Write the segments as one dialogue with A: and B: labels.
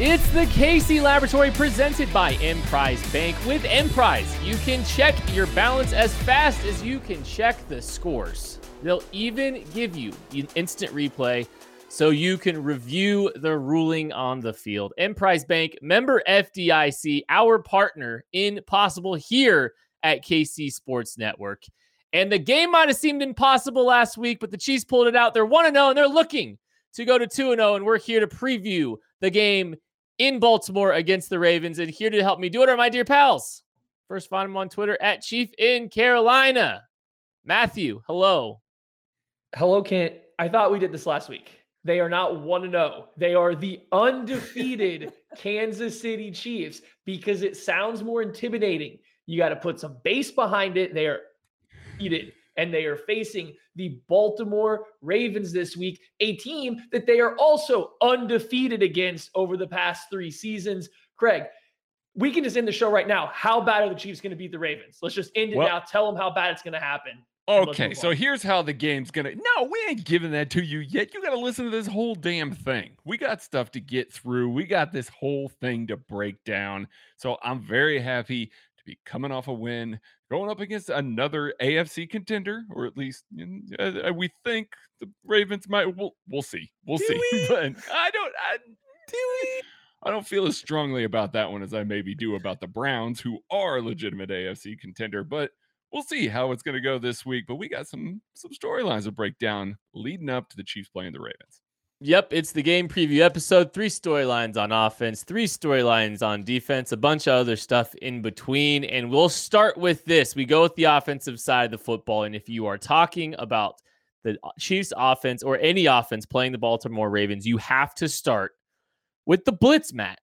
A: It's the KC Laboratory presented by Emprise Bank. With Emprise, you can check your balance as fast as you can check the scores. They'll even give you an instant replay so you can review the ruling on the field. Emprise Bank, member FDIC, our partner in Possible here at KC Sports Network. And the game might have seemed impossible last week, but the Chiefs pulled it out. They're 1 0 and they're looking to go to 2 0. And we're here to preview the game in Baltimore against the Ravens. And here to help me do it are my dear pals. First, find him on Twitter at Chief in Carolina. Matthew, hello.
B: Hello, Kent. I thought we did this last week. They are not 1 0. They are the undefeated Kansas City Chiefs because it sounds more intimidating. You got to put some base behind it. They are undefeated and they are facing the Baltimore Ravens this week, a team that they are also undefeated against over the past three seasons. Craig, we can just end the show right now. How bad are the Chiefs going to beat the Ravens? Let's just end it
C: Well-
B: now. Tell them how bad it's going to happen.
C: Okay, so here's how the game's gonna. No, we ain't giving that to you yet. You got to listen to this whole damn thing. We got stuff to get through. We got this whole thing to break down. So I'm very happy to be coming off a win, going up against another AFC contender, or at least uh, uh, we think the Ravens might. We'll, we'll see. We'll see. but I don't. I, I don't feel as strongly about that one as I maybe do about the Browns, who are a legitimate AFC contender. But we'll see how it's going to go this week. But we got some some storylines to break down leading up to the Chiefs playing the Ravens.
A: Yep, it's the game preview episode. Three storylines on offense, three storylines on defense, a bunch of other stuff in between. And we'll start with this. We go with the offensive side of the football. And if you are talking about the Chiefs offense or any offense playing the Baltimore Ravens, you have to start with the blitz, Matt.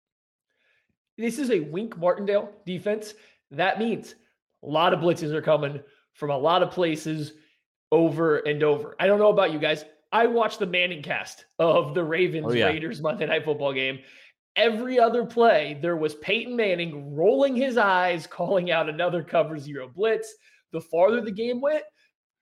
B: this is a Wink Martindale defense. That means a lot of blitzes are coming from a lot of places over and over. I don't know about you guys. I watched the Manning cast of the Ravens
A: Oh, yeah.
B: Raiders Monday Night Football game. Every other play, there was Peyton Manning rolling his eyes, calling out another cover zero blitz. The farther the game went,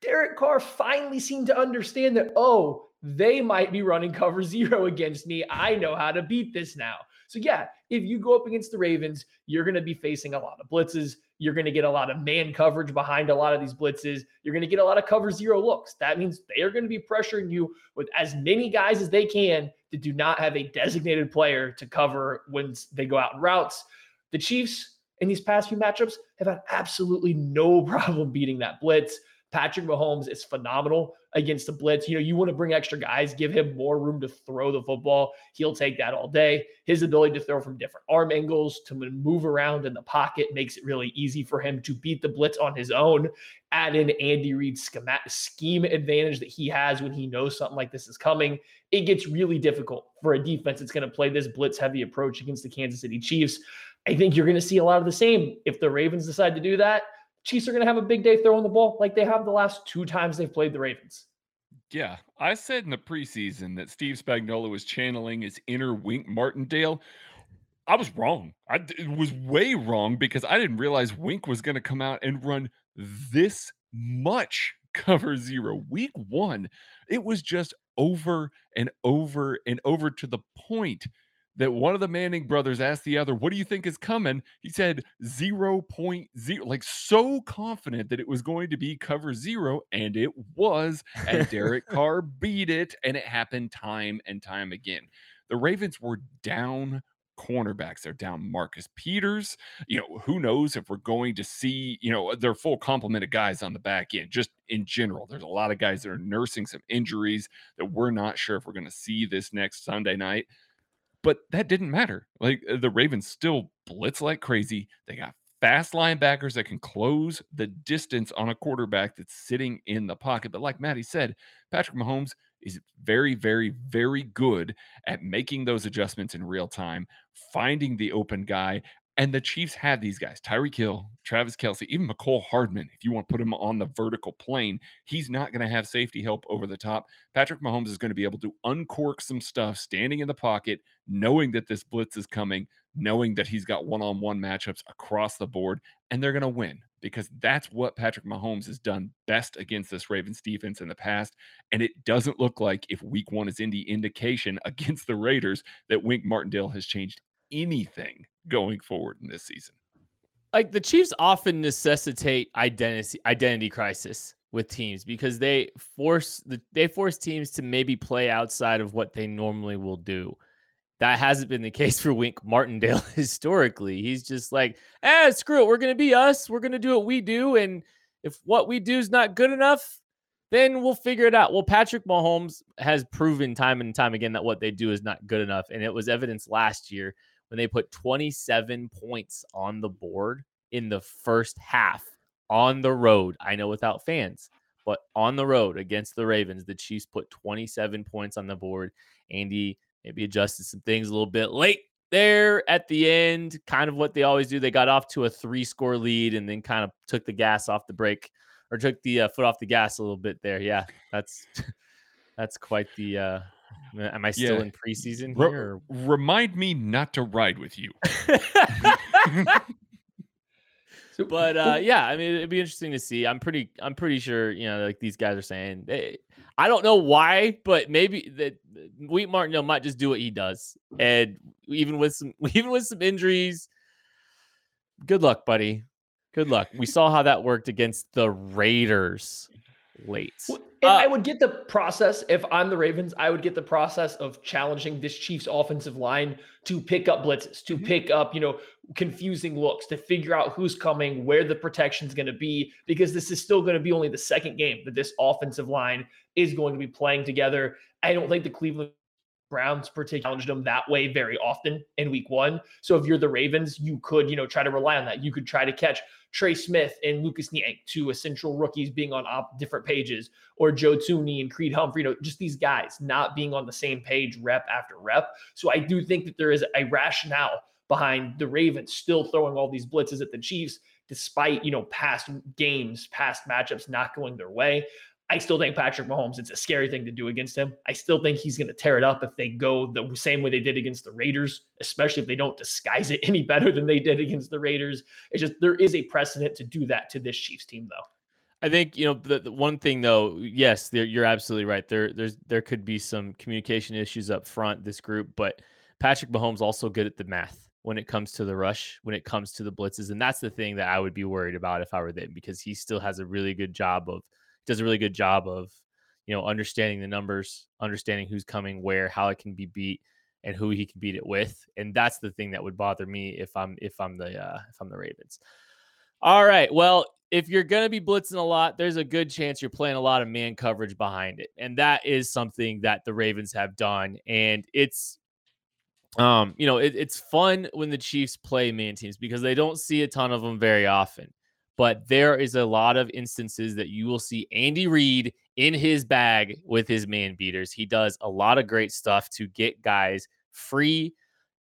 B: Derek Carr finally seemed to understand that, oh, they might be running cover zero against me. I know how to beat this now. So, yeah, if you go up against the Ravens, you're going to be facing a lot of blitzes. You're going to get a lot of man coverage behind a lot of these blitzes. You're going to get a lot of cover zero looks. That means they are going to be pressuring you with as many guys as they can that do not have a designated player to cover when they go out in routes. The Chiefs in these past few matchups have had absolutely no problem beating that blitz. Patrick Mahomes is phenomenal against the blitz. You know, you want to bring extra guys, give him more room to throw the football. He'll take that all day. His ability to throw from different arm angles, to move around in the pocket makes it really easy for him to beat the blitz on his own. Add in Andy Reid's scheme advantage that he has when he knows something like this is coming. It gets really difficult for a defense that's going to play this blitz heavy approach against the Kansas City Chiefs. I think you're going to see a lot of the same. If the Ravens decide to do that, Chiefs are going to have a big day throwing the ball like they have the last two times they've played the Ravens.
C: Yeah, I said in the preseason that Steve Spagnuolo was channeling his inner Wink Martindale. I was wrong. I was way wrong because I didn't realize Wink was going to come out and run this much cover zero. Week one, it was just over and over and over to the point that one of the Manning brothers asked the other, What do you think is coming? He said 0.0, like so confident that it was going to be cover zero, and it was. And Derek Carr beat it, and it happened time and time again. The Ravens were down cornerbacks. They're down Marcus Peters. You know, who knows if we're going to see, you know, their full complement of guys on the back end, just in general. There's a lot of guys that are nursing some injuries that we're not sure if we're going to see this next Sunday night. But that didn't matter. Like uh, the Ravens still blitz like crazy. They got fast linebackers that can close the distance on a quarterback that's sitting in the pocket. But like Maddie said, Patrick Mahomes is very, very, very good at making those adjustments in real time, finding the open guy, and the Chiefs had these guys Tyreek Hill, Travis Kelce, even Mecole Hardman. If you want to put him on the vertical plane, he's not going to have safety help over the top. Patrick Mahomes is going to be able to uncork some stuff standing in the pocket, knowing that this blitz is coming, knowing that he's got one on one matchups across the board, and they're going to win because that's what Patrick Mahomes has done best against this Ravens defense in the past. And it doesn't look like if week one is any indication against the Raiders that Wink Martindale has changed anything going forward in this season.
A: Like the Chiefs often necessitate identity identity crisis with teams because they force the they force teams to maybe play outside of what they normally will do. That hasn't been the case for Wink Martindale historically. He's just like, eh, screw it. We're gonna be us. We're gonna do what we do. And if what we do is not good enough, then we'll figure it out. Well, Patrick Mahomes has proven time and time again that what they do is not good enough. And it was evidence last year when they put 27 points on the board in the first half on the road. I know without fans, but on the road against the Ravens, the Chiefs put 27 points on the board. Andy maybe adjusted some things a little bit late there at the end, kind of what they always do. They got off to a three score lead and then kind of took the gas off the brake or took the uh, foot off the gas a little bit there. Yeah, that's that's quite the uh, Am I still yeah. in preseason here?
C: Re- remind me not to ride with you.
A: but uh, yeah, I mean, it'd be interesting to see. I'm pretty, I'm pretty sure, you know, like these guys are saying. They, I don't know why, but maybe that Wink Martindale might just do what he does, and even with some, even with some injuries, good luck, buddy. Good luck. We saw how that worked against the Raiders late.
B: Well, and uh, I would get the process if I'm the Ravens. I would get the process of challenging this Chiefs offensive line to pick up blitzes, to mm-hmm. pick up, you know, confusing looks, to figure out who's coming, where the protection is going to be, because this is still going to be only the second game that this offensive line is going to be playing together. I don't think the Cleveland Browns particularly challenged them that way very often in week one. So if you're the Ravens, you could, you know, try to rely on that. You could try to catch Trey Smith and Lucas Niang, two essential rookies being on op- different pages, or Joe Thuney and Creed Humphrey, you know, just these guys not being on the same page rep after rep. So I do think that there is a rationale behind the Ravens still throwing all these blitzes at the Chiefs, despite, you know, past games, past matchups not going their way. I still think Patrick Mahomes, it's a scary thing to do against him. I still think he's going to tear it up if they go the same way they did against the Raiders, especially if they don't disguise it any better than they did against the Raiders. It's just there is a precedent to do that to this Chiefs team, though.
A: I think you know the, the one thing though. Yes, you're absolutely right. There, there's there could be some communication issues up front. This group, but Patrick Mahomes also good at the math when it comes to the rush, when it comes to the blitzes, and that's the thing that I would be worried about if I were them because he still has a really good job of does a really good job of you know understanding the numbers, understanding who's coming where, how it can be beat, and who he can beat it with. And that's the thing that would bother me if I'm if I'm the uh, if I'm the Ravens. All right, well. If you're going to be blitzing a lot, there's a good chance you're playing a lot of man coverage behind it. And that is something that the Ravens have done. And it's um, you know, it, it's fun when the Chiefs play man teams because they don't see a ton of them very often but there is a lot of instances that you will see Andy Reid in his bag with his man beaters. He does a lot of great stuff to get guys free,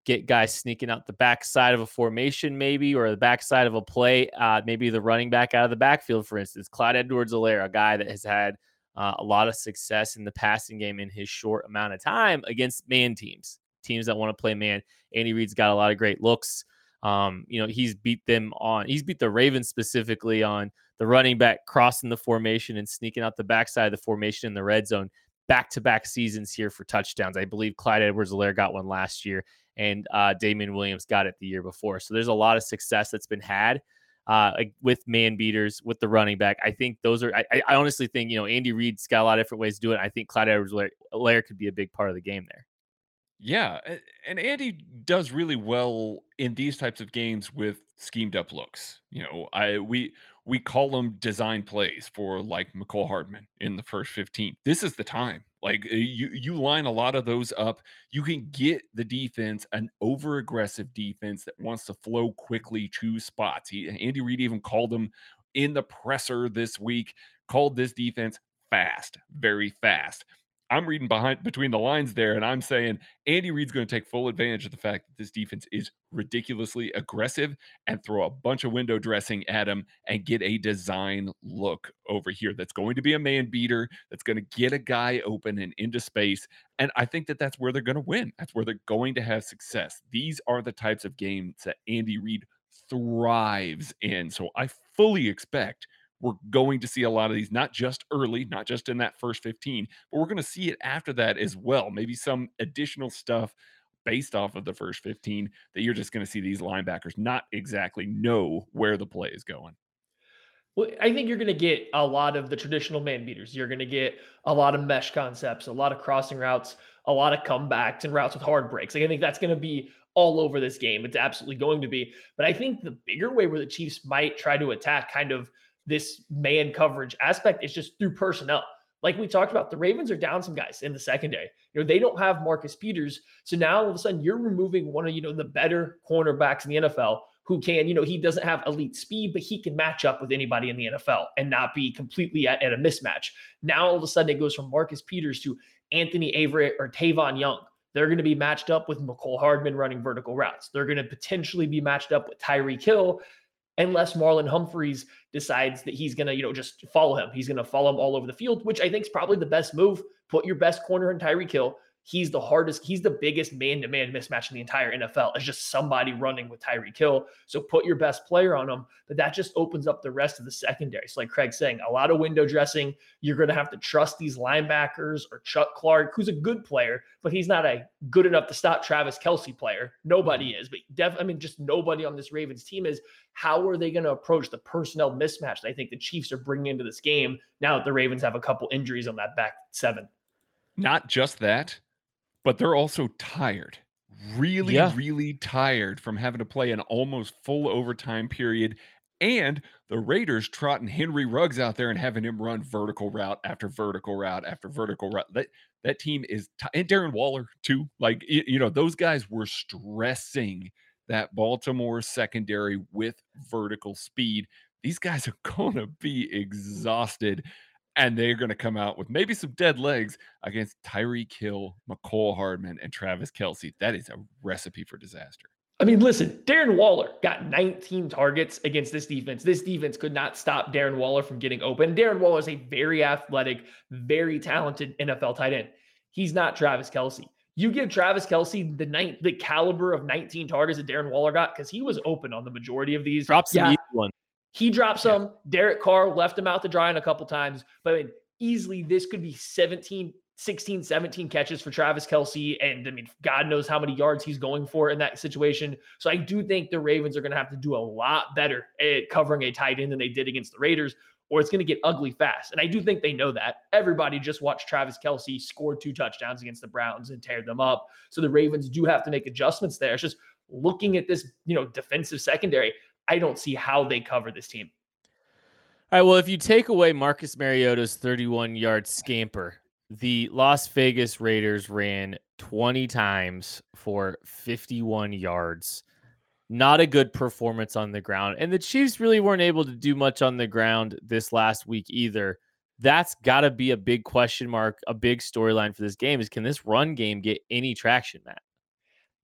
A: get guys sneaking out the backside of a formation, maybe, or the backside of a play, uh, maybe the running back out of the backfield, for instance. Clyde Edwards-Helaire, a guy that has had uh, a lot of success in the passing game in his short amount of time against man teams, teams that want to play man. Andy Reid's got a lot of great looks. Um, you know, he's beat them on, he's beat the Ravens specifically on the running back crossing the formation and sneaking out the backside of the formation in the red zone. back to back seasons here for touchdowns. I believe Clyde Edwards Helaire got one last year and uh, Damien Williams got it the year before. So there's a lot of success that's been had uh, with man beaters, with the running back. I think those are, I, I honestly think, you know, Andy Reid's got a lot of different ways to do it. I think Clyde Edwards Helaire could be a big part of the game there.
C: Yeah, and Andy does really well in these types of games with schemed up looks. You know, I we we call them design plays for like Mecole Hardman in the first 15. This is the time. Like uh, you you line a lot of those up. You can get the defense an over aggressive defense that wants to flow quickly to spots. He Andy Reid even called them in the presser this week, called this defense fast, very fast. I'm reading behind between the lines there, and I'm saying Andy Reid's going to take full advantage of the fact that this defense is ridiculously aggressive and throw a bunch of window dressing at him and get a design look over here that's going to be a man beater, that's going to get a guy open and into space. And I think that that's where they're going to win. That's where they're going to have success. These are the types of games that Andy Reid thrives in. So I fully expect we're going to see a lot of these, not just early, not just in that first 15, but we're going to see it after that as well. Maybe some additional stuff based off of the first 15 that you're just going to see these linebackers not exactly know where the play is going.
B: Well, I think you're going to get a lot of the traditional man beaters. You're going to get a lot of mesh concepts, a lot of crossing routes, a lot of comebacks and routes with hard breaks. Like I think that's going to be all over this game. It's absolutely going to be. But I think the bigger way where the Chiefs might try to attack kind of this man coverage aspect is just through personnel. Like we talked about, the Ravens are down some guys in the secondary. You know, they don't have Marcus Peters. So now all of a sudden you're removing one of, you know, the better cornerbacks in the NFL who can, you know, he doesn't have elite speed, but he can match up with anybody in the NFL and not be completely at, at a mismatch. Now all of a sudden it goes from Marcus Peters to Anthony Averett or Tavon Young. They're going to be matched up with Mecole Hardman running vertical routes. They're going to potentially be matched up with Tyreek Hill unless Marlon Humphreys decides that he's going to, you know, just follow him. He's going to follow him all over the field, which I think is probably the best move. Put your best corner in Tyreek Hill. He's the hardest, he's the biggest man to man mismatch in the entire NFL. It's just somebody running with Tyreek Hill. So put your best player on him. But that just opens up the rest of the secondary. So, like Craig's saying, a lot of window dressing. You're going to have to trust these linebackers or Chuck Clark, who's a good player, but he's not a good enough to stop Travis Kelce player. Nobody mm-hmm. is. But def- I mean, just nobody on this Ravens team is. How are they going to approach the personnel mismatch that I think the Chiefs are bringing into this game now that the Ravens have a couple injuries on that back seven?
C: Not just that but they're also tired. Really, yeah. really tired from having to play an almost full overtime period. And the Raiders trotting Henry Ruggs out there and having him run vertical route after vertical route after vertical route. That that team is t- and Darren Waller too. Like you know, those guys were stressing that Baltimore secondary with vertical speed. These guys are going to be exhausted and they're going to come out with maybe some dead legs against Tyreek Hill, Mecole Hardman, and Travis Kelce. That is a recipe for disaster.
B: I mean, listen, Darren Waller got 19 targets against this defense. This defense could not stop Darren Waller from getting open. Darren Waller is a very athletic, very talented NFL tight end. He's not Travis Kelce. You give Travis Kelce the ninth, the caliber of 19 targets that Darren Waller got because he was open on the majority of these.
A: Drop Drops yeah.
B: He dropped some. Yeah. Derek Carr left him out to dry in a couple times, but I mean, easily this could be 17, 16, 17 catches for Travis Kelce. And I mean, God knows how many yards he's going for in that situation. So I do think the Ravens are going to have to do a lot better at covering a tight end than they did against the Raiders, or it's going to get ugly fast. And I do think they know that. Everybody just watched Travis Kelce score two touchdowns against the Browns and tear them up. So the Ravens do have to make adjustments there. It's just looking at this, you know, defensive secondary. I don't see how they cover this team.
A: All right. Well, if you take away Marcus Mariota's 31 yard scamper, the Las Vegas Raiders ran 20 times for 51 yards. Not a good performance on the ground. And the Chiefs really weren't able to do much on the ground this last week either. That's got to be a big question mark, a big storyline for this game is can this run game get any traction, Matt?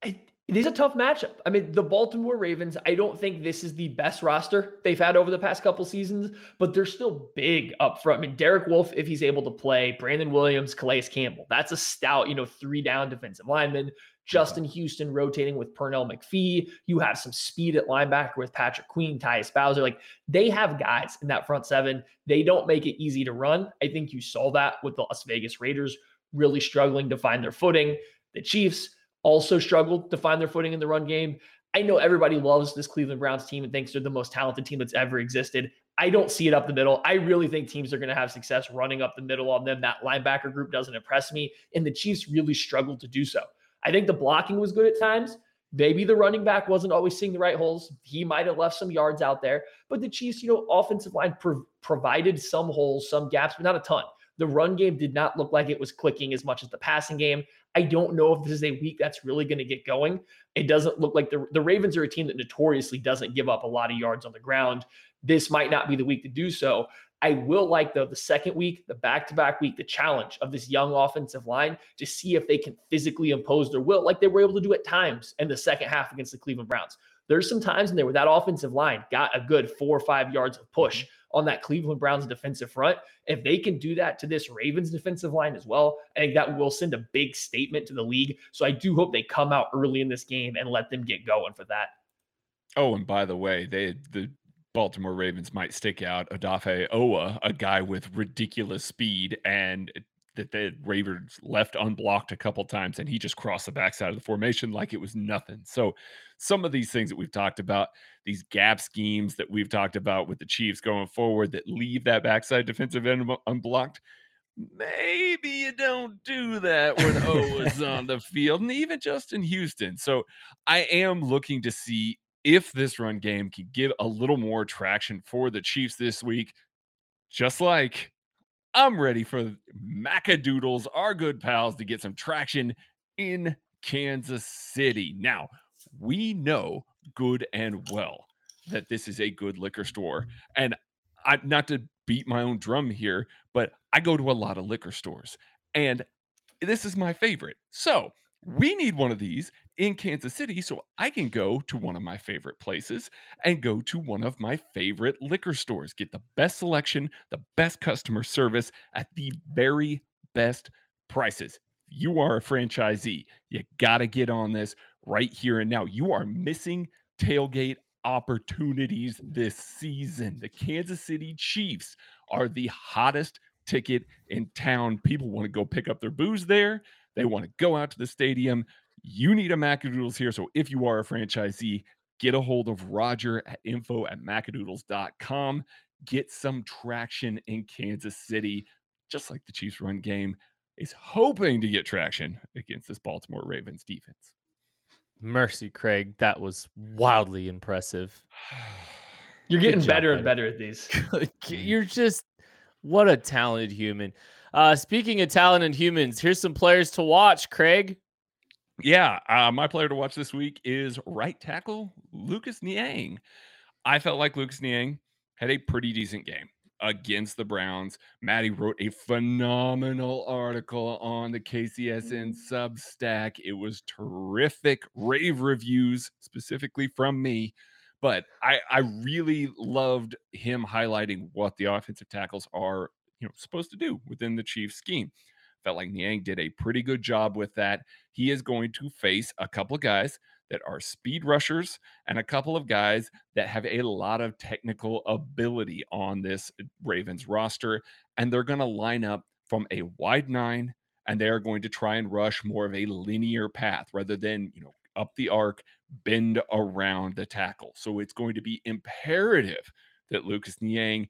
B: I, it is a tough matchup. I mean, the Baltimore Ravens, I don't think this is the best roster they've had over the past couple seasons, but they're still big up front. I mean, Derek Wolfe, if he's able to play, Brandon Williams, Calais Campbell, that's a stout, you know, three down defensive lineman. Justin Houston rotating with Pernell McPhee. You have some speed at linebacker with Patrick Queen, Tyus Bowser. Like they have guys in that front seven. They don't make it easy to run. I think you saw that with the Las Vegas Raiders really struggling to find their footing. The Chiefs also struggled to find their footing in the run game. I know everybody loves this Cleveland Browns team and thinks they're the most talented team that's ever existed. I don't see it up the middle. I really think teams are going to have success running up the middle on them. That linebacker group doesn't impress me, and the Chiefs really struggled to do so. I think the blocking was good at times. Maybe the running back wasn't always seeing the right holes. He might have left some yards out there, but the Chiefs, you know, offensive line pro- provided some holes, some gaps, but not a ton. The run game did not look like it was clicking as much as the passing game. I don't know if this is a week that's really going to get going. It doesn't look like the, the Ravens are a team that notoriously doesn't give up a lot of yards on the ground. This might not be the week to do so. I will like, though, the second week, the back to back week, the challenge of this young offensive line to see if they can physically impose their will, like they were able to do at times in the second half against the Cleveland Browns. There's some times in there where that offensive line got a good four or five yards of push mm-hmm. on that Cleveland Browns defensive front. If they can do that to this Ravens defensive line as well, I think that will send a big statement to the league. So I do hope they come out early in this game and let them get going for that.
C: Oh, and by the way, they the Baltimore Ravens might stick out Odafe Oweh, a guy with ridiculous speed, and that the Ravens left unblocked a couple times, and he just crossed the backside of the formation like it was nothing. So, some of these things that we've talked about, these gap schemes that we've talked about with the Chiefs going forward that leave that backside defensive end unblocked, maybe you don't do that when O is on the field, and even Justin Houston. So I am looking to see if this run game can give a little more traction for the Chiefs this week, just like I'm ready for Macadoodles, our good pals, to get some traction in Kansas City. Now, we know good and well that this is a good liquor store. And I not to beat my own drum here, but I go to a lot of liquor stores and this is my favorite. So, we need one of these in Kansas City so I can go to one of my favorite places and go to one of my favorite liquor stores, get the best selection, the best customer service at the very best prices. You are a franchisee. You got to get on this right here and now. You are missing tailgate opportunities this season. The Kansas City Chiefs are the hottest ticket in town. People want to go pick up their booze there. They want to go out to the stadium. You need a Macadoodles here. So if you are a franchisee, get a hold of Roger at info at macadoodles.com. Get some traction in Kansas City, just like the Chiefs run game is hoping to get traction against this Baltimore Ravens defense.
A: Mercy, Craig. That was wildly impressive.
B: You're getting better and better at these.
A: You're just what a talented human. Uh, speaking of talented humans, here's some players to watch, Craig.
C: Yeah, uh, my player to watch this week is right tackle Lucas Niang. I felt like Lucas Niang had a pretty decent game against the Browns. Maddie wrote a phenomenal article on the KCSN mm-hmm. Substack. It was terrific, rave reviews specifically from me. But I, I really loved him highlighting what the offensive tackles are, you know, supposed to do within the Chiefs scheme. Felt like Niang did a pretty good job with that. He is going to face a couple of guys that are speed rushers and a couple of guys that have a lot of technical ability on this Ravens roster. And they're going to line up from a wide nine and they are going to try and rush more of a linear path rather than, you know, up the arc, bend around the tackle. So it's going to be imperative that Lucas Niang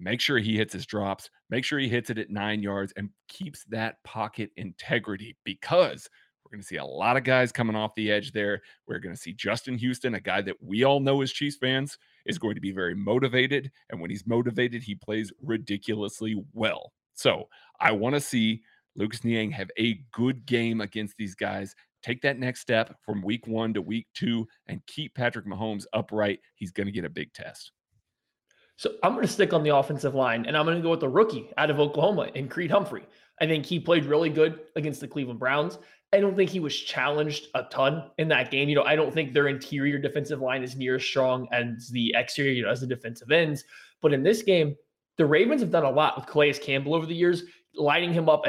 C: make sure he hits his drops, make sure he hits it at nine yards and keeps that pocket integrity because we're going to see a lot of guys coming off the edge there. We're going to see Justin Houston, a guy that we all know as Chiefs fans, is going to be very motivated. And when he's motivated, he plays ridiculously well. So I want to see Lucas Niang have a good game against these guys. Take that next step from week one to week two and keep Patrick Mahomes upright. He's going to get a big test.
B: So I'm going to stick on the offensive line and I'm going to go with the rookie out of Oklahoma and Creed Humphrey. I think he played really good against the Cleveland Browns. I don't think he was challenged a ton in that game. You know, I don't think their interior defensive line is near as strong as the exterior, you know, as the defensive ends. But in this game, the Ravens have done a lot with Calais Campbell over the years, lining him up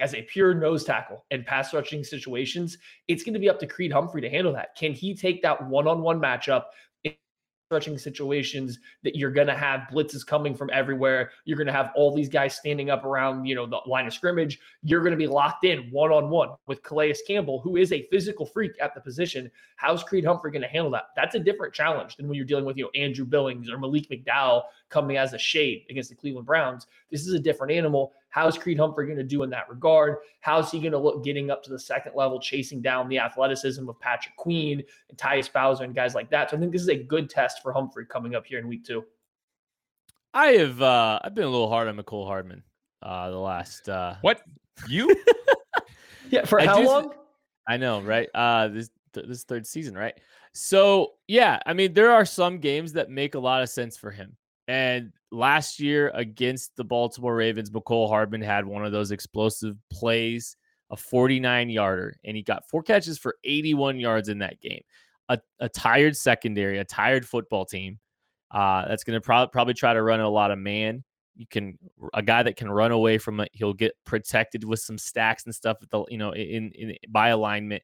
B: as a pure nose tackle in pass rushing situations, it's going to be up to Creed Humphrey to handle that. Can he take that one on one matchup stretching situations that you're going to have blitzes coming from everywhere. You're going to have all these guys standing up around, you know, the line of scrimmage. You're going to be locked in one on one with Calais Campbell, who is a physical freak at the position. How's Creed Humphrey going to handle that? That's a different challenge than when you're dealing with, you know, Andrew Billings or Malik McDowell coming as a shade against the Cleveland Browns. This is a different animal. How's Creed Humphrey going to do in that regard? How's he going to look getting up to the second level, chasing down the athleticism of Patrick Queen and Tyus Bowser and guys like that? So I think this is a good test for Humphrey coming up here in week two.
A: I have uh I've been a little hard on Mecole Hardman uh the last uh
C: what you
B: yeah for how long?
A: I know, right? Uh this this third season, right? So yeah, I mean there are some games that make a lot of sense for him. And last year against the Baltimore Ravens, Mecole Hardman had one of those explosive plays, a 49 yarder, and he got four catches for 81 yards in that game. A, a tired secondary, a tired football team uh, that's going to pro- probably try to run a lot of man. You can a guy that can run away from it. He'll get protected with some stacks and stuff. At the you know in, in by alignment.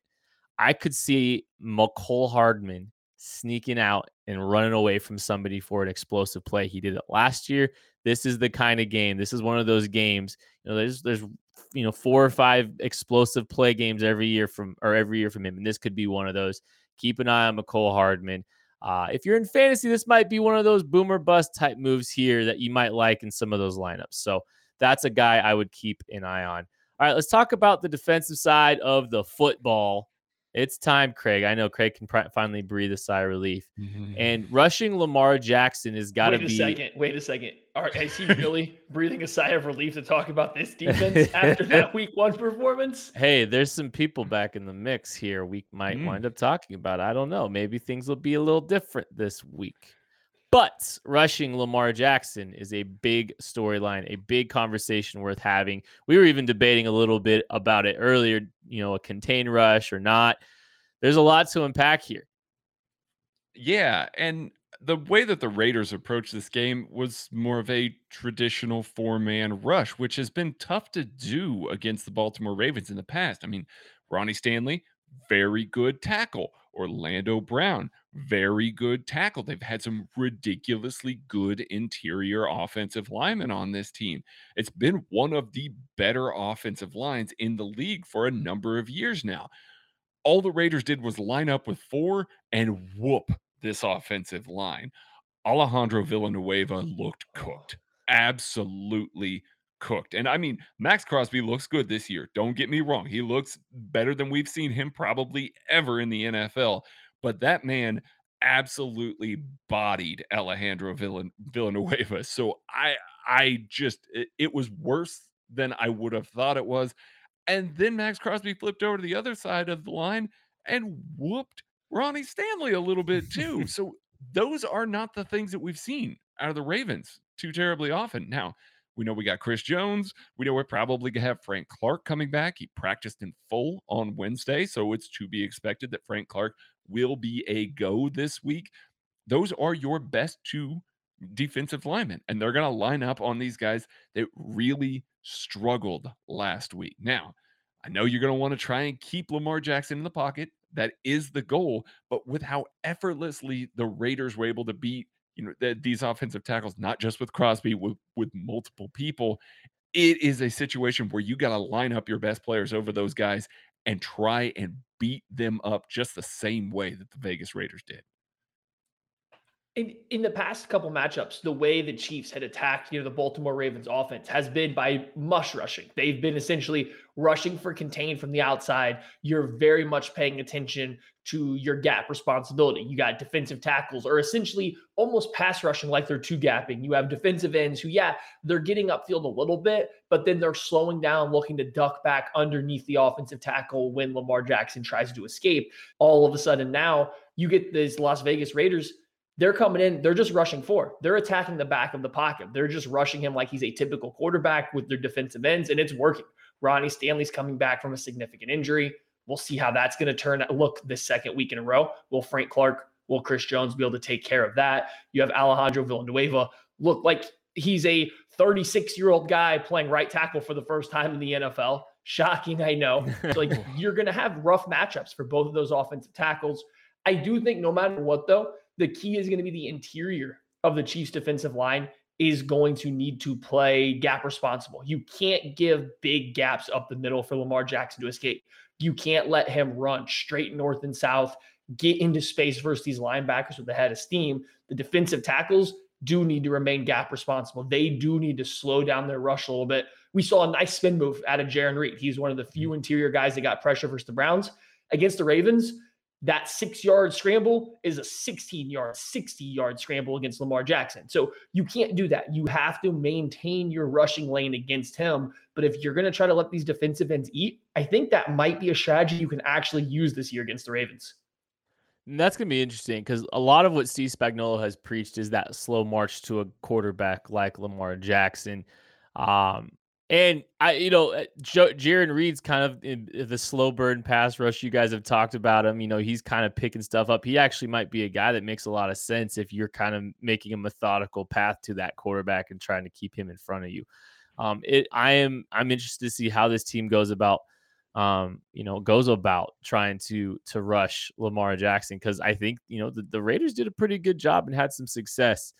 A: I could see Mecole Hardman sneaking out and running away from somebody for an explosive play. He did it last year. This is the kind of game. This is one of those games. You know, there's there's you know four or five explosive play games every year from or every year from him, and this could be one of those. Keep an eye on Mecole Hardman. Uh, if you're in fantasy, this might be one of those boomer bust type moves here that you might like in some of those lineups. So that's a guy I would keep an eye on. All right, let's talk about the defensive side of the football. It's time, Craig. I know Craig can pr- finally breathe a sigh of relief. Mm-hmm. And rushing Lamar Jackson has got to be.
B: Wait a second. Wait a second. Are, is he really breathing a sigh of relief to talk about this defense after that week one performance?
A: Hey, there's some people back in the mix here we might mm. wind up talking about. I don't know. Maybe things will be a little different this week. But rushing Lamar Jackson is a big storyline, a big conversation worth having. We were even debating a little bit about it earlier, you know, a contain rush or not. There's a lot to unpack here.
C: Yeah. And the way that the Raiders approached this game was more of a traditional four man rush, which has been tough to do against the Baltimore Ravens in the past. I mean, Ronnie Stanley, very good tackle. Orlando Brown, very good tackle. They've had some ridiculously good interior offensive linemen on this team. It's been one of the better offensive lines in the league for a number of years now. All the Raiders did was line up with four and whoop this offensive line. Alejandro Villanueva looked cooked. Absolutely cooked. And I mean, Maxx Crosby looks good this year. Don't get me wrong. He looks better than we've seen him probably ever in the NFL. But that man absolutely bodied Alejandro Villanueva. So I I just it, it was worse than I would have thought it was. And then Maxx Crosby flipped over to the other side of the line and whooped Ronnie Stanley a little bit too. so those are not the things that we've seen out of the Ravens too terribly often. Now, we know we got Chris Jones. We know we're probably going to have Frank Clark coming back. He practiced in full on Wednesday, so it's to be expected that Frank Clark will be a go this week. Those are your best two defensive linemen, and they're going to line up on these guys that really struggled last week. Now, I know you're going to want to try and keep Lamar Jackson in the pocket. That is the goal. But with how effortlessly the Raiders were able to beat you know the, these offensive tackles, not just with Crosby, with with multiple people. It is a situation where you got to line up your best players over those guys and try and beat them up just the same way that the Vegas Raiders did
B: in, in the past couple matchups, the way the Chiefs had attacked, you know, the Baltimore Ravens offense has been by mush rushing. They've been essentially rushing for contain from the outside. You're very much paying attention to your gap responsibility. You got defensive tackles or essentially almost pass rushing like they're two gapping. You have defensive ends who, yeah, they're getting upfield a little bit, but then they're slowing down, looking to duck back underneath the offensive tackle when Lamar Jackson tries to escape. All of a sudden now you get these Las Vegas Raiders they're coming in, they're just rushing four. They're attacking the back of the pocket. They're just rushing him like he's a typical quarterback with their defensive ends, and it's working. Ronnie Stanley's coming back from a significant injury. We'll see how that's going to turn out look this second week in a row. Will Frank Clark, will Chris Jones be able to take care of that? You have Alejandro Villanueva look like he's a 36 year old guy playing right tackle for the first time in the NFL. Shocking, I know. So like you're going to have rough matchups for both of those offensive tackles. I do think no matter what, though, the key is going to be the interior of the Chiefs' defensive line is going to need to play gap responsible. You can't give big gaps up the middle for Lamar Jackson to escape. You can't let him run straight north and south, get into space versus these linebackers with the head of steam. The defensive tackles do need to remain gap responsible. They do need to slow down their rush a little bit. We saw a nice spin move out of Jarran Reed. He's one of the few mm-hmm. interior guys that got pressure versus the Browns. Against the Ravens, that six yard scramble is a 16 yard, 60 yard scramble against Lamar Jackson. So you can't do that. You have to maintain your rushing lane against him. But if you're going to try to let these defensive ends eat, I think that might be a strategy you can actually use this year against the Ravens.
A: And that's going to be interesting because a lot of what Steve Spagnuolo has preached is that slow march to a quarterback like Lamar Jackson. Um, and I, you know, uh, Jarran Reed's kind of in the slow burn pass rush. You guys have talked about him. You know, he's kind of picking stuff up. He actually might be a guy that makes a lot of sense if you're kind of making a methodical path to that quarterback and trying to keep him in front of you. Um, it, I am, I'm interested to see how this team goes about, um, you know, goes about trying to to rush Lamar Jackson because I think you know the, the Raiders did a pretty good job and had some success.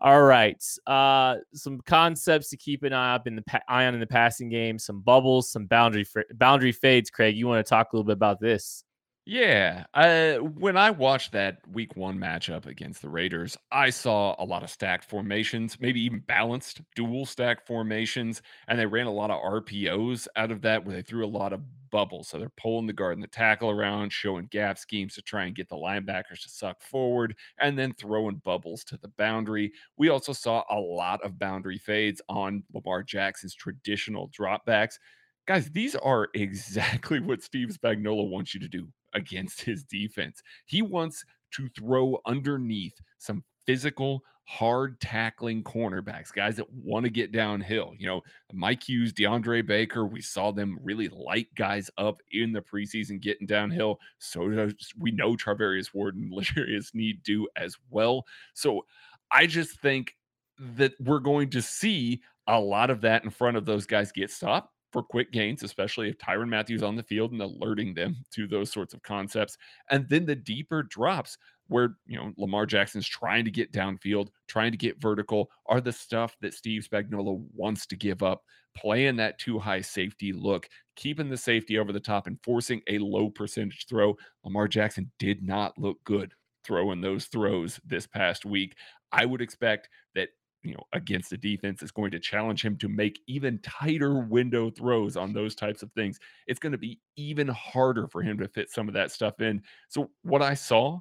A: All right. Uh, some concepts to keep an eye up in the pa- eye on in the passing game. Some bubbles, some boundary boundary fades. Craig, you want to talk a little bit about this?
C: Yeah. Uh, when I watched that week one matchup against the Raiders, I saw a lot of stacked formations, maybe even balanced dual stack formations. And they ran a lot of RPOs out of that where they threw a lot of bubbles. So they're pulling the guard and the tackle around, showing gap schemes to try and get the linebackers to suck forward, and then throwing bubbles to the boundary. We also saw a lot of boundary fades on Lamar Jackson's traditional dropbacks. Guys, these are exactly what Steve Spagnuolo wants you to do against his defense. He wants to throw underneath some physical, hard tackling cornerbacks, guys that want to get downhill. You know, Mike Hughes, DeAndre Baker, we saw them really light guys up in the preseason getting downhill. So does we know Charvarius Ward and L'Jarius Sneed do as well. So I just think that we're going to see a lot of that in front of those guys get stopped for quick gains, especially if Tyrann Mathieu's on the field and alerting them to those sorts of concepts. And then the deeper drops where, you know, Lamar Jackson's trying to get downfield, trying to get vertical are the stuff that Steve Spagnuolo wants to give up, playing that too high safety look, keeping the safety over the top and forcing a low percentage throw. Lamar Jackson did not look good throwing those throws this past week. I would expect that you know, against a defense that's going to challenge him to make even tighter window throws on those types of things. It's going to be even harder for him to fit some of that stuff in. So, what I saw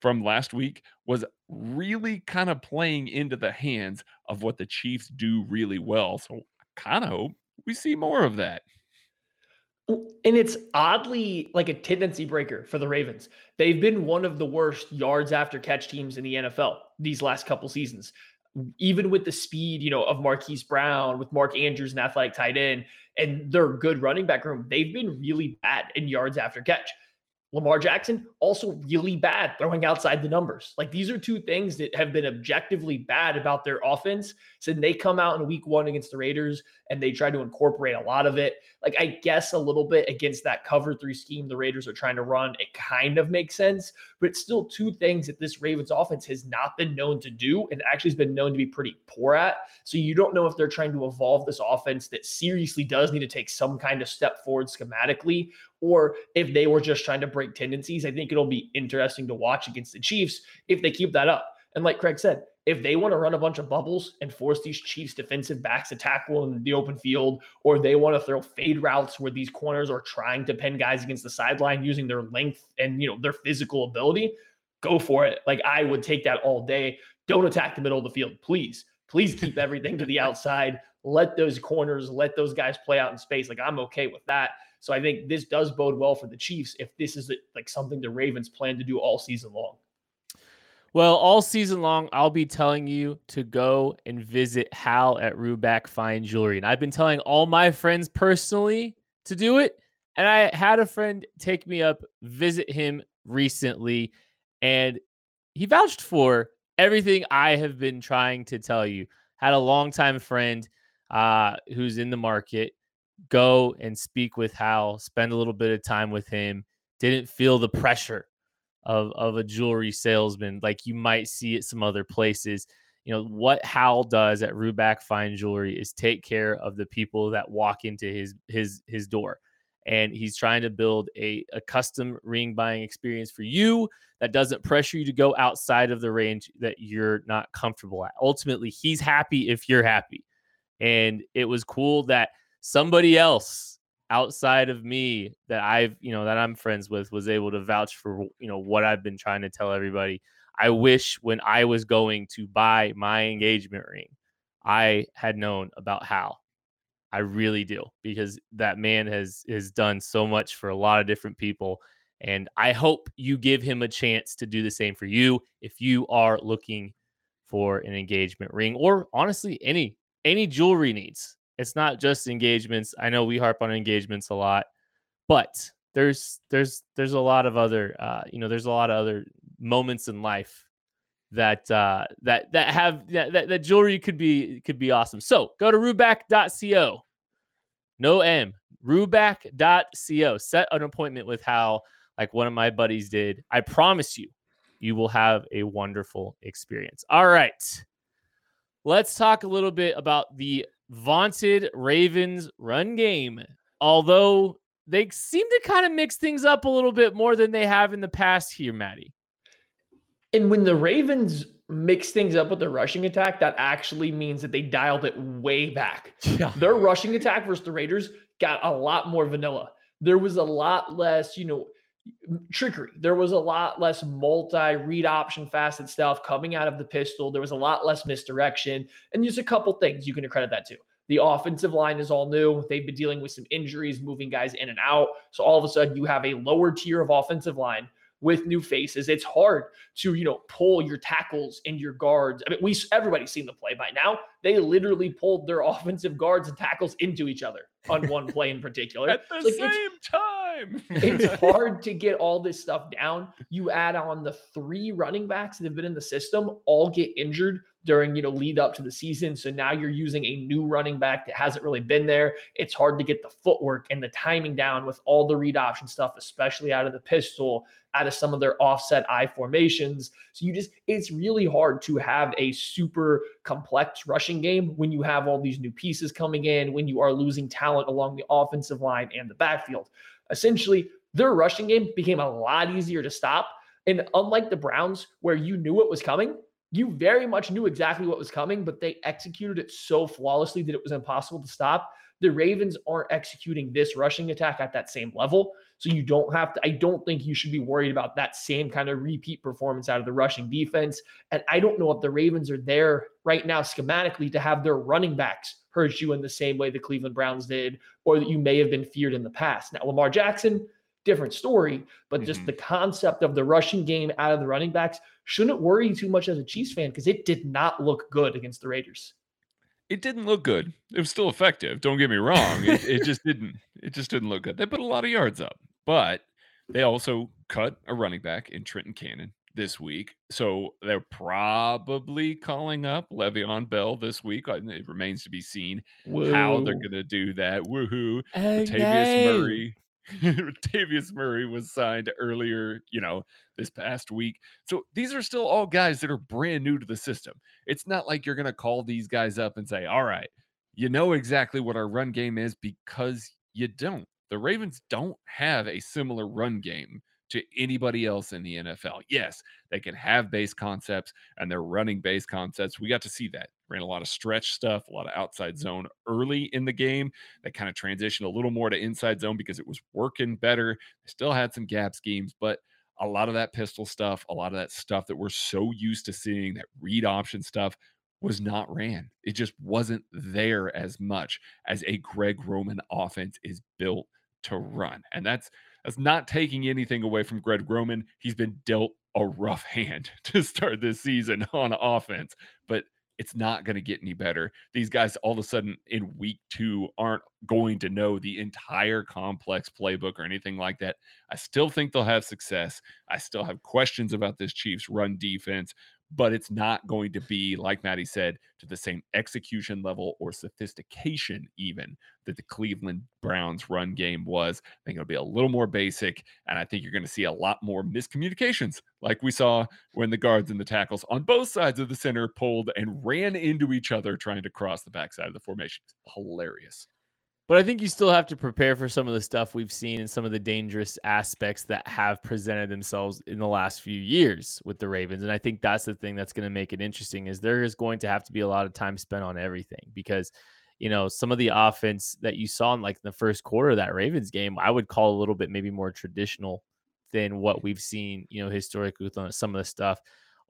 C: from last week was really kind of playing into the hands of what the Chiefs do really well. So, I kind of hope we see more of that.
B: And it's oddly like a tendency breaker for the Ravens. They've been one of the worst yards after catch teams in the NFL these last couple seasons even with the speed, you know, of Marquise Brown, with Mark Andrews, an athletic tight end, and their good running back room, they've been really bad in yards after catch. Lamar Jackson also really bad throwing outside the numbers. Like these are two things that have been objectively bad about their offense. So they come out in week one against the Raiders and they try to incorporate a lot of it. Like I guess a little bit against that cover three scheme the Raiders are trying to run, it kind of makes sense. But it's still two things that this Ravens offense has not been known to do and actually has been known to be pretty poor at. So you don't know if they're trying to evolve this offense that seriously does need to take some kind of step forward schematically, or if they were just trying to break tendencies. I think it'll be interesting to watch against the Chiefs if they keep that up. And like Craig said, if they want to run a bunch of bubbles and force these Chiefs defensive backs to tackle in the open field, or they want to throw fade routes where these corners are trying to pin guys against the sideline using their length and you know their physical ability, go for it. Like I would take that all day. Don't attack the middle of the field, please. Please keep everything to the outside. Let those corners, let those guys play out in space. Like I'm okay with that. So I think this does bode well for the Chiefs if this is like something the Ravens plan to do all season long.
A: Well, all season long, I'll be telling you to go and visit Hal at Ruback Fine Jewelry. And I've been telling all my friends personally to do it. And I had a friend take me up, visit him recently, and he vouched for everything I have been trying to tell you. had a longtime friend uh, who's in the market go and speak with Hal, spend a little bit of time with him. Didn't feel the pressure of of a jewelry salesman like you might see at some other places. You know what Hal does at Ruback Fine Jewelry is take care of the people that walk into his his his door, and he's trying to build a a custom ring buying experience for you that doesn't pressure you to go outside of the range that you're not comfortable at. Ultimately, he's happy if you're happy, and it was cool that somebody else outside of me that I've, you know, that I'm friends with was able to vouch for, you know, what I've been trying to tell everybody. I wish when I was going to buy my engagement ring, I had known about Hal. I really do because that man has has done so much for a lot of different people and I hope you give him a chance to do the same for you if you are looking for an engagement ring or honestly any any jewelry needs. It's not just engagements. I know we harp on engagements a lot, but there's there's there's a lot of other uh, you know there's a lot of other moments in life that uh, that that have that, that, jewelry could be could be awesome. So go to ruback.co. No M. Ruback.co. Set an appointment with Hal, like one of my buddies did. I promise you, you will have a wonderful experience. All right. Let's talk a little bit about the vaunted Ravens run game. Although they seem to kind of mix things up a little bit more than they have in the past here, Maddie.
B: And when the Ravens mix things up with the rushing attack, that actually means that they dialed it way back. Yeah. Their rushing attack versus the Raiders got a lot more vanilla. There was a lot less, you know, trickery. There was a lot less multi read option facet stuff coming out of the pistol. There was a lot less misdirection. And there's a couple things you can credit that to. The offensive line is all new. They've been dealing with some injuries, moving guys in and out. So all of a sudden, you have a lower tier of offensive line with new faces. It's hard to, you know, pull your tackles and your guards. I mean, we everybody's seen the play by now. They literally pulled their offensive guards and tackles into each other on one play in particular.
C: At the like same time.
B: it's hard to get all this stuff down. You add on the three running backs that have been in the system, all get injured during you know lead up to the season. So now you're using a new running back that hasn't really been there. It's hard to get the footwork and the timing down with all the read option stuff especially out of the pistol out of some of their offset eye formations. So you just it's really hard to have a super complex rushing game when you have all these new pieces coming in when you are losing talent along the offensive line and the backfield. Essentially their rushing game became a lot easier to stop. And unlike the Browns, where you knew it was coming, you very much knew exactly what was coming, but they executed it so flawlessly that it was impossible to stop. The Ravens aren't executing this rushing attack at that same level. So you don't have to, I don't think you should be worried about that same kind of repeat performance out of the rushing defense. And I don't know if the Ravens are there right now schematically to have their running backs hurt you in the same way the Cleveland Browns did, or that you may have been feared in the past. Now, Lamar Jackson, different story, but mm-hmm. just the concept of the rushing game out of the running backs shouldn't worry you too much as a Chiefs fan because it did not look good against the Raiders.
C: It didn't look good. It was still effective. Don't get me wrong. It, it just didn't. It just didn't look good. They put a lot of yards up, but they also cut a running back in Trenton Cannon this week. So they're probably calling up Le'Veon Bell this week. It remains to be seen Whoa. how they're going to do that. Woohoo. Latavius Murray Tavius Murray was signed earlier, you know, this past week. So these are still all guys that are brand new to the system. It's not like you're going to call these guys up and say, all right, you know exactly what our run game is because you don't. The Ravens don't have a similar run game to anybody else in the NFL. Yes, they can have base concepts and they're running base concepts. We got to see that. Ran a lot of stretch stuff, a lot of outside mm-hmm. zone early in the game. They kind of transitioned a little more to inside zone because it was working better. They still had some gap schemes, but a lot of that pistol stuff, a lot of that stuff that we're so used to seeing, that read option stuff, was not ran. It just wasn't there as much as a Greg Roman offense is built to run. And that's that's not taking anything away from Greg Roman. He's been dealt a rough hand to start this season on offense, but it's not going to get any better. These guys all of a sudden in week two aren't going to know the entire complex playbook or anything like that. I still think they'll have success. I still have questions about this Chiefs run defense, but it's not going to be, like Maddie said, to the same execution level or sophistication, even that the Cleveland Browns run game was. I think it'll be a little more basic. And I think you're going to see a lot more miscommunications, like we saw when the guards and the tackles on both sides of the center pulled and ran into each other trying to cross the backside of the formation. Hilarious.
A: But I think you still have to prepare for some of the stuff we've seen and some of the dangerous aspects that have presented themselves in the last few years with the Ravens. And I think that's the thing that's going to make it interesting is there is going to have to be a lot of time spent on everything because you know some of the offense that you saw in like the first quarter of that Ravens game, I would call a little bit maybe more traditional than what we've seen, you know, historically with uh, some of the stuff,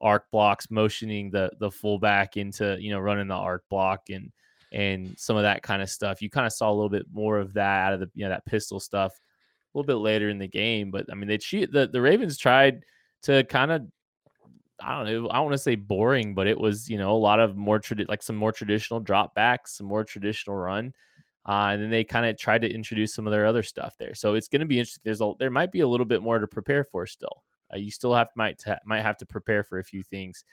A: arc blocks, motioning the the fullback into, you know, running the arc block and and some of that kind of stuff. You kind of saw a little bit more of that out of the you know that pistol stuff a little bit later in the game. But I mean, they cheat the the Ravens tried to kind of I don't know I don't want to say boring, but it was you know a lot of more tradi- like some more traditional drop backs, some more traditional run. Uh, and then they kind of tried to introduce some of their other stuff there. So it's going to be interesting. There's a, there might be a little bit more to prepare for still. Uh, you still have might might have to prepare for a few things.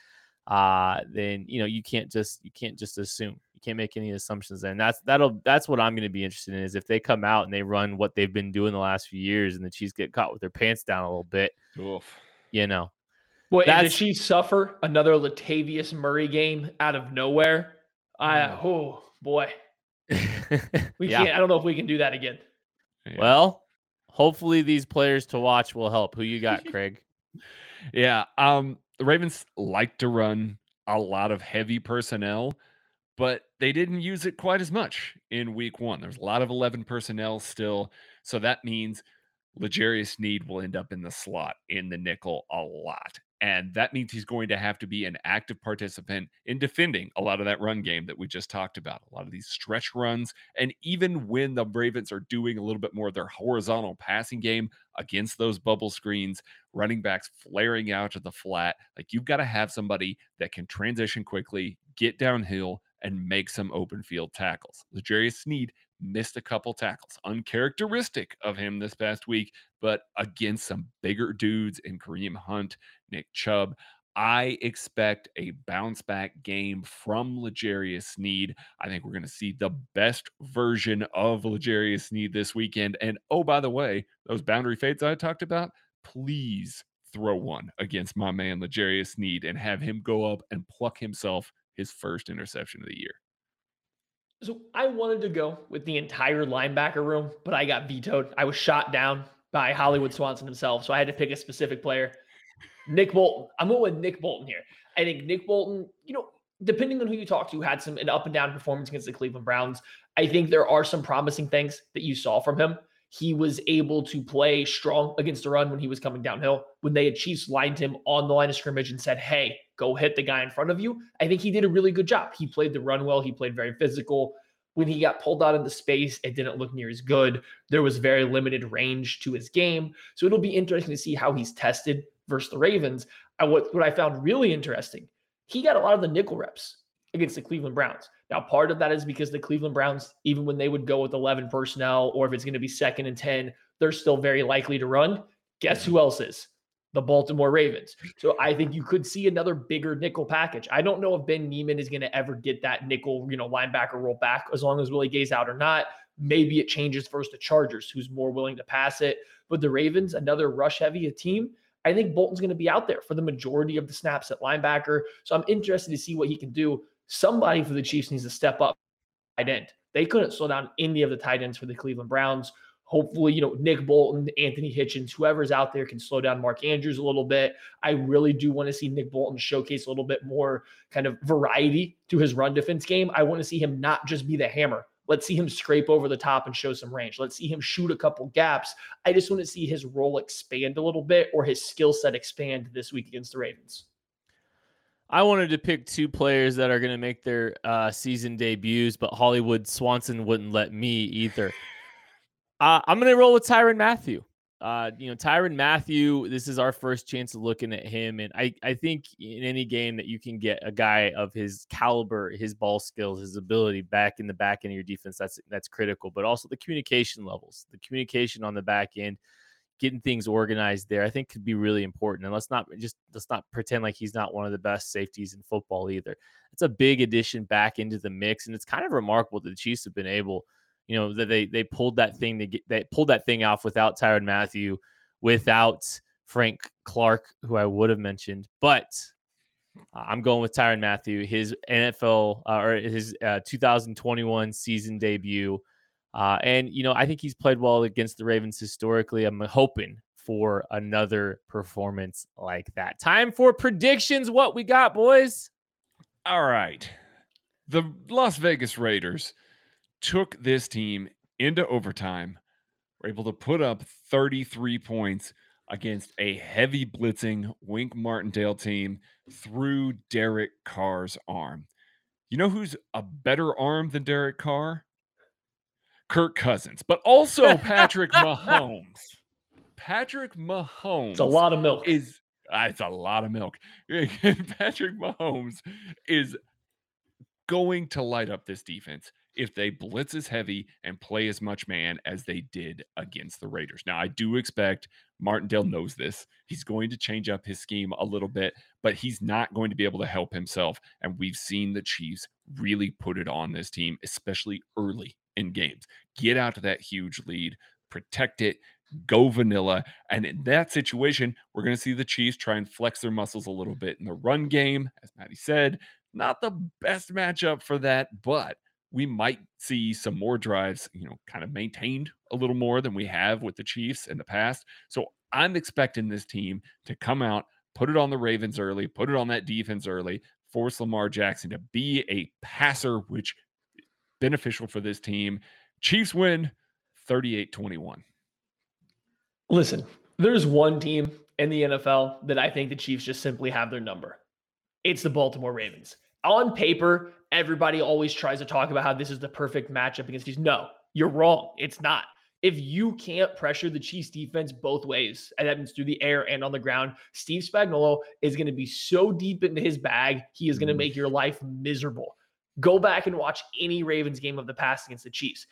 A: Uh, then you know you can't just you can't just assume can't make any assumptions there. And that's that'll that's what I'm going to be interested in is if they come out and they run what they've been doing the last few years, and the Chiefs get caught with their pants down a little bit. Oof. You know.
B: Well, and the Chiefs suffer another Latavius Murray game out of nowhere. I mm. oh boy, we yeah. can't. I don't know if we can do that again.
A: Yeah. Well, hopefully these players to watch will help. Who you got, Craig?
C: yeah, um, the Ravens like to run a lot of heavy personnel but they didn't use it quite as much in week one. There's a lot of 11 personnel still. So that means L'Jarius Sneed will end up in the slot in the nickel a lot. And that means he's going to have to be an active participant in defending a lot of that run game that we just talked about, a lot of these stretch runs. And even when the Ravens are doing a little bit more of their horizontal passing game against those bubble screens, running backs flaring out to the flat, like you've got to have somebody that can transition quickly, get downhill, and make some open field tackles. L'Jarius Sneed missed a couple tackles, uncharacteristic of him this past week, but against some bigger dudes in Kareem Hunt, Nick Chubb. I expect a bounce back game from L'Jarius Sneed. I think we're going to see the best version of L'Jarius Sneed this weekend. And oh, by the way, those boundary fades I talked about, please throw one against my man L'Jarius Sneed and have him go up and pluck himself his first interception of the year.
B: So I wanted to go with the entire linebacker room, but I got vetoed. I was shot down by Hollywood Swanson himself. So I had to pick a specific player. Nick Bolton. I'm going with Nick Bolton here. I think Nick Bolton, you know, depending on who you talk to, had some an up and down performance against the Cleveland Browns. I think there are some promising things that you saw from him. He was able to play strong against the run when he was coming downhill. When they had Chiefs lined him on the line of scrimmage and said, Hey, go hit the guy in front of you. I think he did a really good job. He played the run well. He played very physical. When he got pulled out into the space, it didn't look near as good. There was very limited range to his game. So it'll be interesting to see how he's tested versus the Ravens. I, what, what I found really interesting, he got a lot of the nickel reps against the Cleveland Browns. Now, part of that is because the Cleveland Browns, even when they would go with 11 personnel, or if it's going to be second and 10, they're still very likely to run. Guess who else is? the Baltimore Ravens. So I think you could see another bigger nickel package. I don't know if Ben Niemann is going to ever get that nickel, you know, linebacker role back as long as Willie Gay's out or not. Maybe it changes first to Chargers, who's more willing to pass it. But the Ravens, another rush heavy team. I think Bolton's going to be out there for the majority of the snaps at linebacker. So I'm interested to see what he can do. Somebody for the Chiefs needs to step up tight end. They couldn't slow down any of the tight ends for the Cleveland Browns hopefully, you know, Nick Bolton, Anthony Hitchens, whoever's out there can slow down Mark Andrews a little bit. I really do want to see Nick Bolton showcase a little bit more kind of variety to his run defense game. I want to see him not just be the hammer. Let's see him scrape over the top and show some range. Let's see him shoot a couple gaps. I just want to see his role expand a little bit or his skill set expand this week against the Ravens.
A: I wanted to pick two players that are going to make their uh, season debuts, but Hollywood Swanson wouldn't let me either. Uh, I'm going to roll with Tyrann Mathieu. Uh, you know, Tyrann Mathieu, this is our first chance of looking at him. And I, I think in any game that you can get a guy of his caliber, his ball skills, his ability back in the back end of your defense, that's that's critical. But also the communication levels, the communication on the back end. Getting things organized there, I think could be really important. And let's not just let's not pretend like he's not one of the best safeties in football either. It's a big addition back into the mix, and it's kind of remarkable that the Chiefs have been able, you know, that they they pulled that thing to get they pulled that thing off without Tyrann Mathieu, without Frank Clark, who I would have mentioned, but I'm going with Tyrann Mathieu. his NFL uh, or his uh, 2021 season debut. Uh, and, you know, I think he's played well against the Ravens historically. I'm hoping for another performance like that. Time for predictions. What we got, boys?
C: All right. The Las Vegas Raiders took this team into overtime, were able to put up 33 points against a heavy blitzing Wink Martindale team through Derek Carr's arm. You know who's a better arm than Derek Carr? Kirk Cousins, but also Patrick Mahomes. Patrick Mahomes.
B: It's a lot of milk.
C: Is uh, it's a lot of milk. Patrick Mahomes is going to light up this defense if they blitz as heavy and play as much man as they did against the Raiders. Now, I do expect Martindale knows this. He's going to change up his scheme a little bit, but he's not going to be able to help himself. And we've seen the Chiefs really put it on this team, especially early in games. Get out to that huge lead, protect it, go vanilla. And in that situation, we're going to see the Chiefs try and flex their muscles a little bit in the run game. As Maddie said, not the best matchup for that, but we might see some more drives, you know, kind of maintained a little more than we have with the Chiefs in the past. So I'm expecting this team to come out, put it on the Ravens early, put it on that defense early, force Lamar Jackson to be a passer, which beneficial for this team. Chiefs win 38 21.
B: Listen, there's one team in the NFL that I think the Chiefs just simply have their number. It's the Baltimore Ravens on paper, everybody always tries to talk about how this is the perfect matchup against these. No, you're wrong. It's not. If you can't pressure the Chiefs defense both ways, and that means through the air and on the ground, Steve Spagnuolo is going to be so deep into his bag, he is going to mm. make your life miserable. Go back and watch any Ravens game of the past against the Chiefs.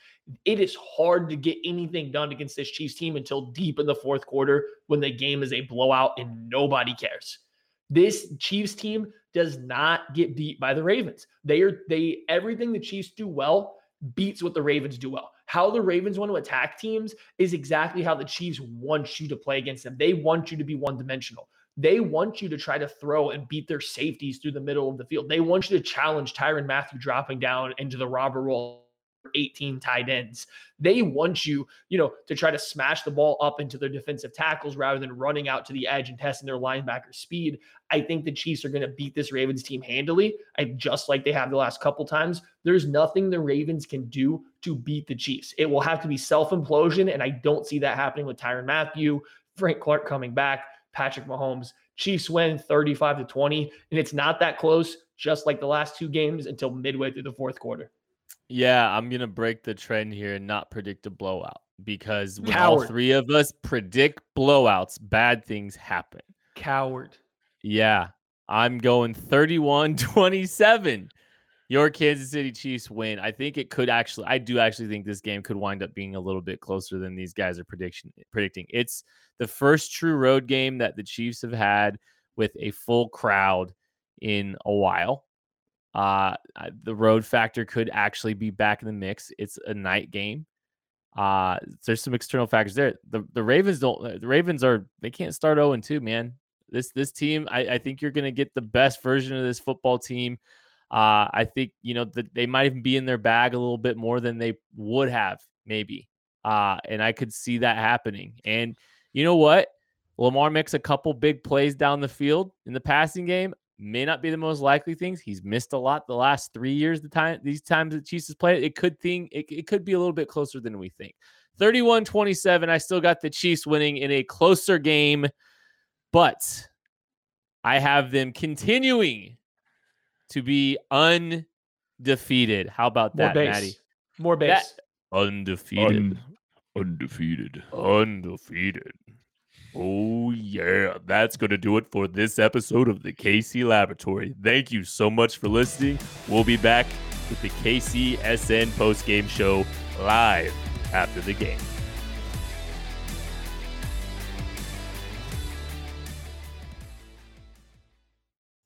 B: It is hard to get anything done against this Chiefs team until deep in the fourth quarter when the game is a blowout and nobody cares. This Chiefs team does not get beat by the Ravens. They are they everything the Chiefs do well beats what the Ravens do well. How the Ravens want to attack teams is exactly how the Chiefs want you to play against them. They want you to be one dimensional. They want you to try to throw and beat their safeties through the middle of the field. They want you to challenge Tyrann Mathieu dropping down into the robber role 18 tight ends. They want you, you know, to try to smash the ball up into their defensive tackles rather than running out to the edge and testing their linebacker speed. I think the Chiefs are going to beat this Ravens team handily, I, just like they have the last couple times. There's nothing the Ravens can do to beat the Chiefs. It will have to be self implosion, and I don't see that happening with Tyrann Mathieu, Frank Clark coming back, Patrick Mahomes. Chiefs win 35 to 20, and it's not that close, just like the last two games until midway through the fourth quarter.
A: Yeah, I'm gonna break the trend here and not predict a blowout because when Coward. all three of us predict blowouts, bad things happen.
B: Coward.
A: Yeah, I'm going 31 27. Your Kansas City Chiefs win. I think it could actually, I do actually think this game could wind up being a little bit closer than these guys are prediction predicting. It's the first true road game that the Chiefs have had with a full crowd in a while. Uh, the road factor could actually be back in the mix. It's a night game. Uh, there's some external factors there. The the Ravens don't. Uh, the Ravens are they can't start 0 and 2, man. This this team, I, I think you're gonna get the best version of this football team. Uh, I think you know that they might even be in their bag a little bit more than they would have, maybe. Uh, and I could see that happening. And you know what? Lamar makes a couple big plays down the field in the passing game may not be the most likely things. He's missed a lot the last three years. The time these times the Chiefs has played, it could think it, it could be a little bit closer than we think. 31-27. I still got the Chiefs winning in a closer game, but I have them continuing to be undefeated. How about that,
B: More
A: Maddie?
B: More base.
A: That, undefeated. Un-
C: undefeated.
A: Undefeated. Oh, yeah. That's going to do it for this episode of the KC Laboratory. Thank you so much for listening. We'll be back with the KCSN post game show live after the game.